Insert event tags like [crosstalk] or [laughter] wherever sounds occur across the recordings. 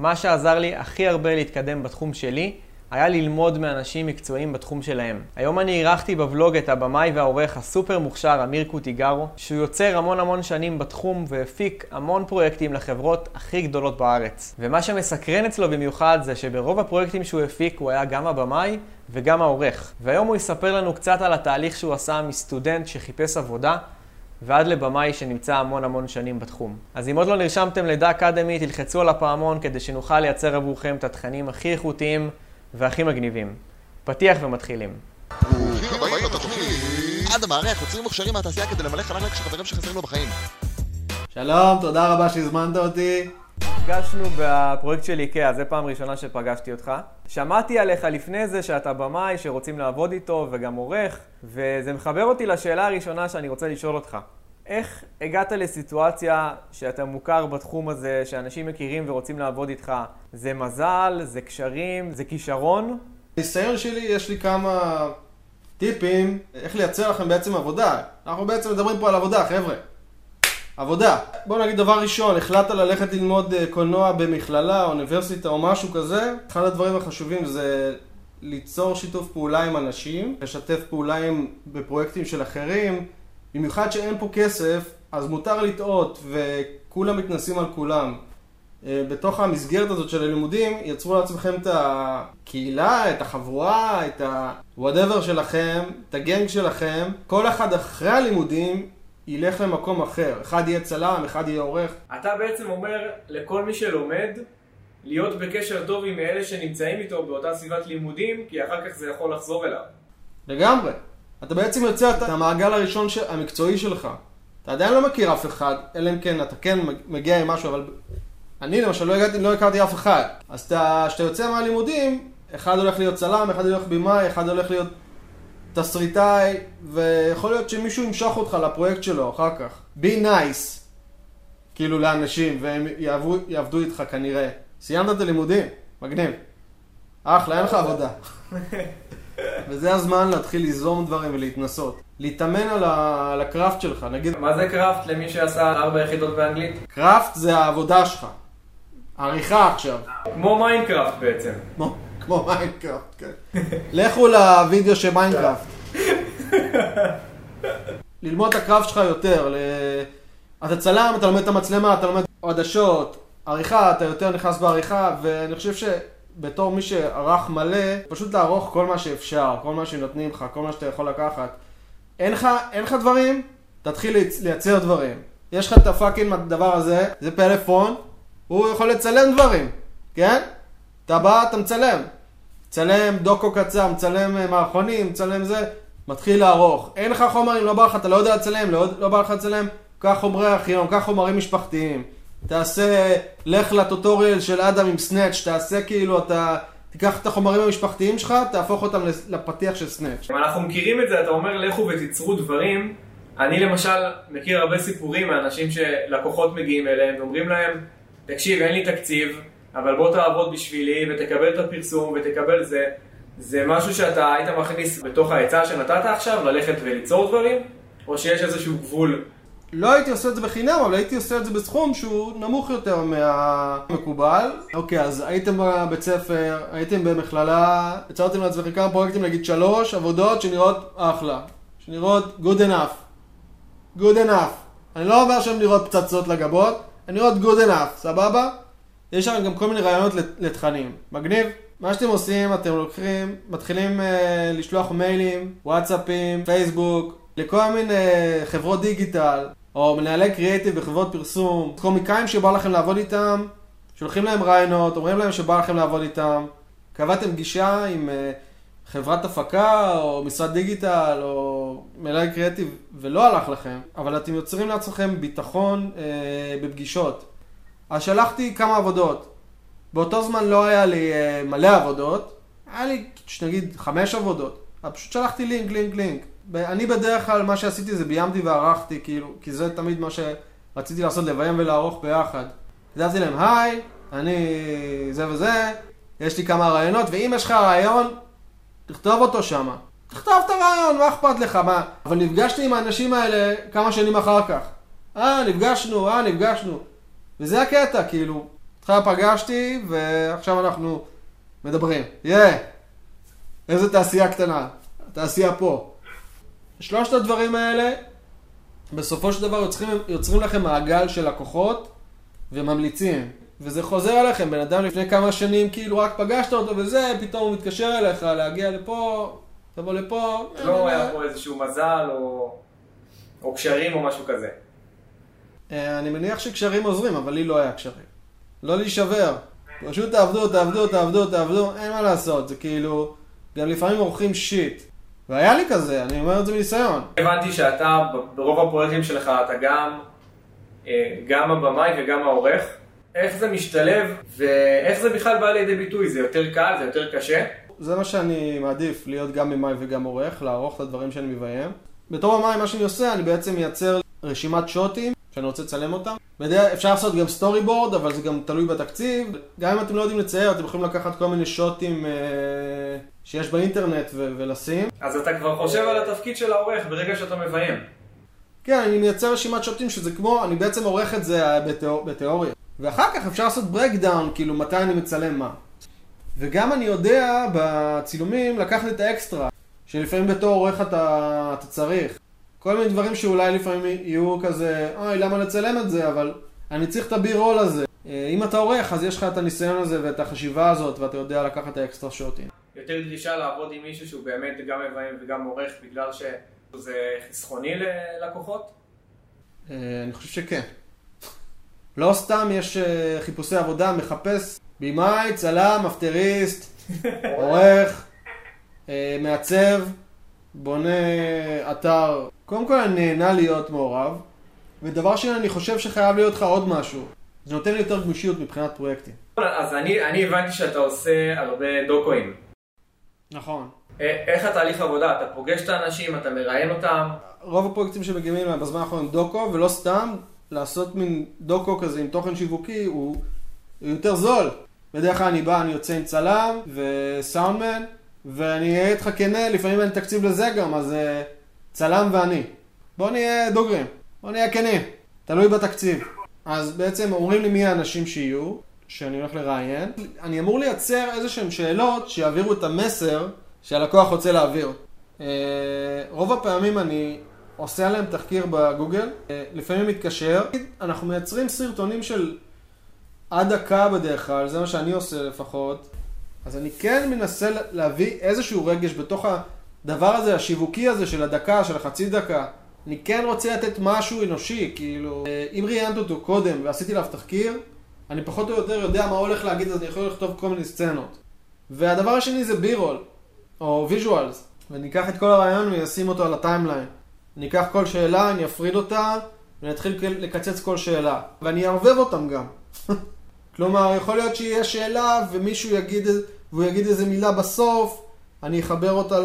מה שעזר לי הכי הרבה להתקדם בתחום שלי, היה ללמוד מאנשים מקצועיים בתחום שלהם. היום אני אירחתי בוולוג את הבמאי והעורך הסופר מוכשר אמיר קוטיגרו, שהוא יוצר המון המון שנים בתחום והפיק המון פרויקטים לחברות הכי גדולות בארץ. ומה שמסקרן אצלו במיוחד זה שברוב הפרויקטים שהוא הפיק הוא היה גם הבמאי וגם העורך. והיום הוא יספר לנו קצת על התהליך שהוא עשה מסטודנט שחיפש עבודה ועד לבמאי שנמצא המון המון שנים בתחום. אז אם עוד לא נרשמתם לדא אקדמי, תלחצו על הפעמון כדי שנוכל לייצר עבורכם את התכנים הכי איכותיים והכי מגניבים. פתיח ומתחילים. עד המערך, יוצרים מוכשרים מהתעשייה כדי למלא חלל ריק של חברים שחסרים לו בחיים. שלום, תודה רבה שהזמנת אותי. נפגשנו בפרויקט של איקאה, זו פעם ראשונה שפגשתי אותך. שמעתי עליך לפני זה שאתה במאי שרוצים לעבוד איתו וגם עורך, וזה מחבר אותי לשאלה הראשונה שאני רוצה לשאול אותך. איך הגעת לסיטואציה שאתה מוכר בתחום הזה, שאנשים מכירים ורוצים לעבוד איתך? זה מזל, זה קשרים, זה כישרון? בניסיון שלי יש לי כמה טיפים איך לייצר לכם בעצם עבודה. אנחנו בעצם מדברים פה על עבודה, חבר'ה. עבודה. בוא נגיד דבר ראשון, החלטת ללכת ללמוד אה, קולנוע במכללה, אוניברסיטה או משהו כזה, אחד הדברים החשובים זה ליצור שיתוף פעולה עם אנשים, לשתף פעולה עם, בפרויקטים של אחרים, במיוחד שאין פה כסף, אז מותר לטעות וכולם מתנסים על כולם. אה, בתוך המסגרת הזאת של הלימודים, יצרו לעצמכם את הקהילה, את החבורה, את ה-whatever שלכם, את הגנג שלכם. כל אחד אחרי הלימודים ילך למקום אחר. אחד יהיה צלם, אחד יהיה עורך. אתה בעצם אומר לכל מי שלומד, להיות בקשר טוב עם אלה שנמצאים איתו באותה סביבת לימודים, כי אחר כך זה יכול לחזור אליו. לגמרי. אתה בעצם יוצר את המעגל הראשון של, המקצועי שלך. אתה עדיין לא מכיר אף אחד, אלא אם כן אתה כן מגיע עם משהו, אבל אני למשל לא, הגעתי, לא הכרתי אף אחד. אז כשאתה יוצא מהלימודים, אחד הולך להיות צלם, אחד הולך במאי, אחד הולך להיות תסריטאי, ויכול להיות שמישהו ימשוך אותך לפרויקט שלו אחר כך. be nice, כאילו לאנשים, והם יעבדו, יעבדו איתך כנראה. סיימת את הלימודים, מגניב. אחלה, אין לך עבודה. [laughs] וזה הזמן להתחיל ליזום דברים ולהתנסות. להתאמן על, ה... על הקראפט שלך, נגיד... מה זה craft למי שעשה ארבע יחידות באנגלית? craft זה העבודה שלך. עריכה עכשיו. כמו מיינקראפט בעצם. כמו, מיינקראפט, כן. לכו לוידאו של מיינקראפט. ללמוד את ה craft שלך יותר. ל... אתה צלם, אתה לומד את המצלמה, אתה לומד עדשות, עריכה, אתה יותר נכנס בעריכה, ואני חושב ש... בתור מי שערך מלא, פשוט לערוך כל מה שאפשר, כל מה שנותנים לך, כל מה שאתה יכול לקחת. אין לך, אין לך דברים? תתחיל לייצר דברים. יש לך את הפאקינג הדבר הזה, זה פלאפון, הוא יכול לצלם דברים, כן? אתה בא, אתה מצלם. מצלם דוקו קצר, מצלם אה, מערכונים, מצלם זה, מתחיל לערוך. אין לך חומרים, לא בא לך, אתה לא יודע לצלם, לא, לא בא לך לצלם, קח חומרי ארכיון, קח חומרים משפחתיים. תעשה, לך לטוטוריאל של אדם עם סנאץ', תעשה כאילו, אתה תיקח את החומרים המשפחתיים שלך, תהפוך אותם לפתיח של סנאץ'. אנחנו מכירים את זה, אתה אומר לכו ותיצרו דברים. אני למשל מכיר הרבה סיפורים מאנשים שלקוחות מגיעים אליהם ואומרים להם, תקשיב, אין לי תקציב, אבל בוא תעבוד בשבילי ותקבל את הפרסום ותקבל זה. זה משהו שאתה היית מכניס בתוך ההיצע שנתת עכשיו, ללכת וליצור דברים? או שיש איזשהו גבול לא הייתי עושה את זה בחינם, אבל הייתי עושה את זה בסכום שהוא נמוך יותר מהמקובל. אוקיי, אז הייתם בבית ספר, הייתם במכללה, יצרתם לעצמכם כמה פרויקטים, נגיד שלוש עבודות שנראות אחלה. שנראות good enough. good enough. אני לא אומר שהן נראות פצצות לגבות, הן נראות good enough, סבבה? יש שם גם כל מיני רעיונות לתכנים. מגניב? מה שאתם עושים, אתם לוקחים, מתחילים uh, לשלוח מיילים, וואטסאפים, פייסבוק, לכל מיני חברות דיגיטל, או מנהלי קריאיטיב בחברות פרסום, קומיקאים שבא לכם לעבוד איתם, שולחים להם רעיונות, אומרים להם שבא לכם לעבוד איתם, קבעתם פגישה עם uh, חברת הפקה, או משרד דיגיטל, או מנהלי קריאיטיב, ולא הלך לכם, אבל אתם יוצרים לעצמכם ביטחון uh, בפגישות. אז שלחתי כמה עבודות. באותו זמן לא היה לי uh, מלא עבודות, היה לי, נגיד, חמש עבודות. פשוט שלחתי לינק, לינק, לינק. אני בדרך כלל, מה שעשיתי זה ביימתי וערכתי, כאילו, כי זה תמיד מה שרציתי לעשות, לביים ולערוך ביחד. כתבתי להם, היי, אני זה וזה, יש לי כמה רעיונות, ואם יש לך רעיון, תכתוב אותו שמה. תכתוב את הרעיון, מה אכפת לך, מה? אבל נפגשתי עם האנשים האלה כמה שנים אחר כך. אה, נפגשנו, אה, נפגשנו. וזה הקטע, כאילו, אותך פגשתי, ועכשיו אנחנו מדברים. יאה, איזה תעשייה קטנה. התעשייה פה. שלושת הדברים האלה, בסופו של דבר יוצרים, יוצרים לכם מעגל של לקוחות וממליצים. וזה חוזר אליכם, בן אדם לפני כמה שנים כאילו רק פגשת אותו וזה, פתאום הוא מתקשר אליך להגיע לפה, תבוא לפה. לא היה פה איזשהו מזל או, או קשרים או משהו כזה. אה, אני מניח שקשרים עוזרים, אבל לי לא היה קשרים. לא להישבר. פשוט תעבדו, תעבדו, תעבדו, תעבדו, אין מה לעשות, זה כאילו, גם לפעמים עורכים שיט. והיה לי כזה, אני אומר את זה מניסיון. הבנתי שאתה, ברוב הפרויקטים שלך, אתה גם, אה, גם הבמאי וגם העורך. איך זה משתלב, ואיך זה בכלל בא לידי ביטוי? זה יותר קל? זה יותר קשה? זה מה שאני מעדיף, להיות גם במאי וגם עורך, לערוך את הדברים שאני מביים. בתור במאי, מה שאני עושה, אני בעצם מייצר רשימת שוטים שאני רוצה לצלם אותם. בדרך, אפשר לעשות גם סטורי בורד, אבל זה גם תלוי בתקציב. גם אם אתם לא יודעים לצייר, אתם יכולים לקחת כל מיני שוטים אה, שיש באינטרנט ו- ולשים. אז אתה כבר חושב על התפקיד של העורך ברגע שאתה מביים. כן, אני מייצר רשימת שוטים שזה כמו, אני בעצם עורך את זה אה, בתיאור, בתיאוריה. ואחר כך אפשר לעשות breakdown, כאילו מתי אני מצלם מה. וגם אני יודע בצילומים לקחת את האקסטרה, שלפעמים בתור עורך אתה, אתה צריך. כל מיני דברים שאולי לפעמים יהיו כזה, אוי, למה לצלם את זה, אבל אני צריך את ה B-roll הזה. אה, אם אתה עורך, אז יש לך את הניסיון הזה ואת החשיבה הזאת, ואתה יודע לקחת את האקסטרה שוטים. יותר דרישה לעבוד עם מישהו שהוא באמת גם מביים וגם עורך, בגלל שזה חסכוני ללקוחות? אה, אני חושב שכן. לא סתם יש אה, חיפושי עבודה, מחפש במאי, צלם, אפטריסט, [laughs] עורך, מעצב, בונה אתר. קודם כל אני נהנה להיות מעורב, ודבר שני, אני חושב שחייב להיות לך עוד משהו. זה נותן לי יותר גמישיות מבחינת פרויקטים. אז אני, אני הבנתי שאתה עושה הרבה דוקואים. נכון. איך התהליך עבודה? אתה פוגש את האנשים, אתה מראיין אותם? רוב הפרויקטים שמגיעים אליהם בזמן האחרון דוקו, ולא סתם, לעשות מין דוקו כזה עם תוכן שיווקי הוא יותר זול. בדרך כלל אני בא, אני יוצא עם צלם וסאונדמן, ואני אהיה איתך כנה, לפעמים אין תקציב לזה גם, אז uh, צלם ואני. בוא נהיה דוגרים, בוא נהיה כנים, תלוי בתקציב. אז בעצם אומרים לי מי האנשים שיהיו, שאני הולך לראיין. אני אמור לייצר איזה שהן שאלות שיעבירו את המסר שהלקוח רוצה להעביר. Uh, רוב הפעמים אני עושה עליהם תחקיר בגוגל, uh, לפעמים מתקשר. אנחנו מייצרים סרטונים של עד דקה בדרך כלל, זה מה שאני עושה לפחות. אז אני כן מנסה להביא איזשהו רגש בתוך הדבר הזה, השיווקי הזה של הדקה, של החצי דקה. אני כן רוצה לתת משהו אנושי, כאילו, אם ראיינת אותו קודם ועשיתי עליו תחקיר, אני פחות או יותר יודע מה הולך להגיד, אז אני יכול לכתוב כל מיני סצנות. והדבר השני זה B-roll, או visuals, ואני אקח את כל הרעיון ואשים אותו על ה timeline. אני אקח כל שאלה, אני אפריד אותה, ואני אתחיל לקצץ כל שאלה. ואני אערבב אותם גם. [laughs] כלומר, יכול להיות שיהיה שאלה ומישהו יגיד, והוא יגיד איזה מילה בסוף, אני אחבר אותה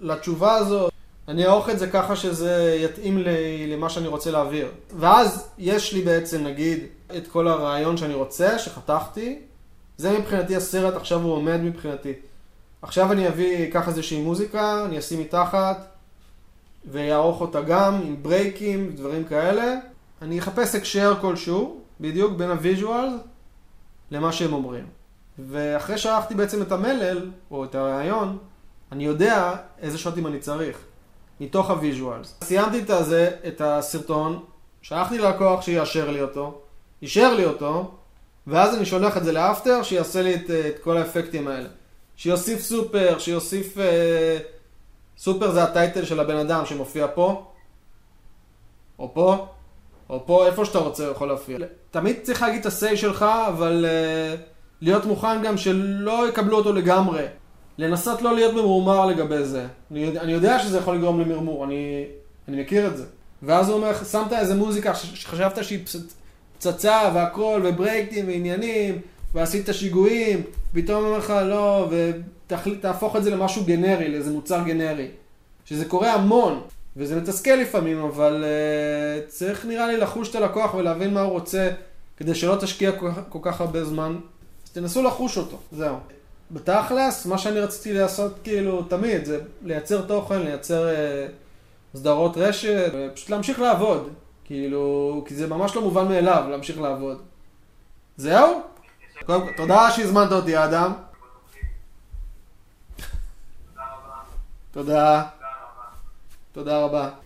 לתשובה הזאת. אני אערוך את זה ככה שזה יתאים למה שאני רוצה להעביר. ואז יש לי בעצם, נגיד, את כל הרעיון שאני רוצה, שחתכתי. זה מבחינתי הסרט, עכשיו הוא עומד מבחינתי. עכשיו אני אביא, אקח איזושהי מוזיקה, אני אשים מתחת, ויערוך אותה גם עם ברייקים, דברים כאלה. אני אחפש הקשר כלשהו, בדיוק בין הוויז'ואל למה שהם אומרים. ואחרי שערכתי בעצם את המלל, או את הרעיון, אני יודע איזה שוטים אני צריך, מתוך ה visuals. סיימתי את, הזה, את הסרטון, שלחתי ללקוח שיאשר לי אותו, אישר לי אותו, ואז אני שולח את זה ל After, שיעשה לי את, את כל האפקטים האלה. שיוסיף סופר, שיוסיף... אה, סופר זה ה title של הבן אדם שמופיע פה, או פה, או פה, איפה שאתה רוצה יכול להופיע. תמיד צריך להגיד את ה-say שלך, אבל uh, להיות מוכן גם שלא יקבלו אותו לגמרי. לנסות לא להיות ממורמר לגבי זה. אני, אני יודע שזה יכול לגרום למרמור, אני, אני מכיר את זה. ואז הוא אומר, שמת איזה מוזיקה שחשבת שהיא פצצה והכל, וברייקטים ועניינים, ועשית שיגועים, פתאום אומר לך לא, ותהפוך את זה למשהו גנרי, לאיזה מוצר גנרי. שזה קורה המון. וזה מתסכל לפעמים, אבל uh, צריך נראה לי לחוש את הלקוח ולהבין מה הוא רוצה, כדי שלא תשקיע כל, כל כך הרבה זמן. אז תנסו לחוש אותו, זהו. בתכלס, מה שאני רציתי לעשות כאילו תמיד, זה לייצר תוכן, לייצר uh, סדרות רשת, ופשוט להמשיך לעבוד. כאילו, כי זה ממש לא מובן מאליו להמשיך לעבוד. זהו? קודם כל, תודה שהזמנת אותי, אדם. תודה. תודה רבה.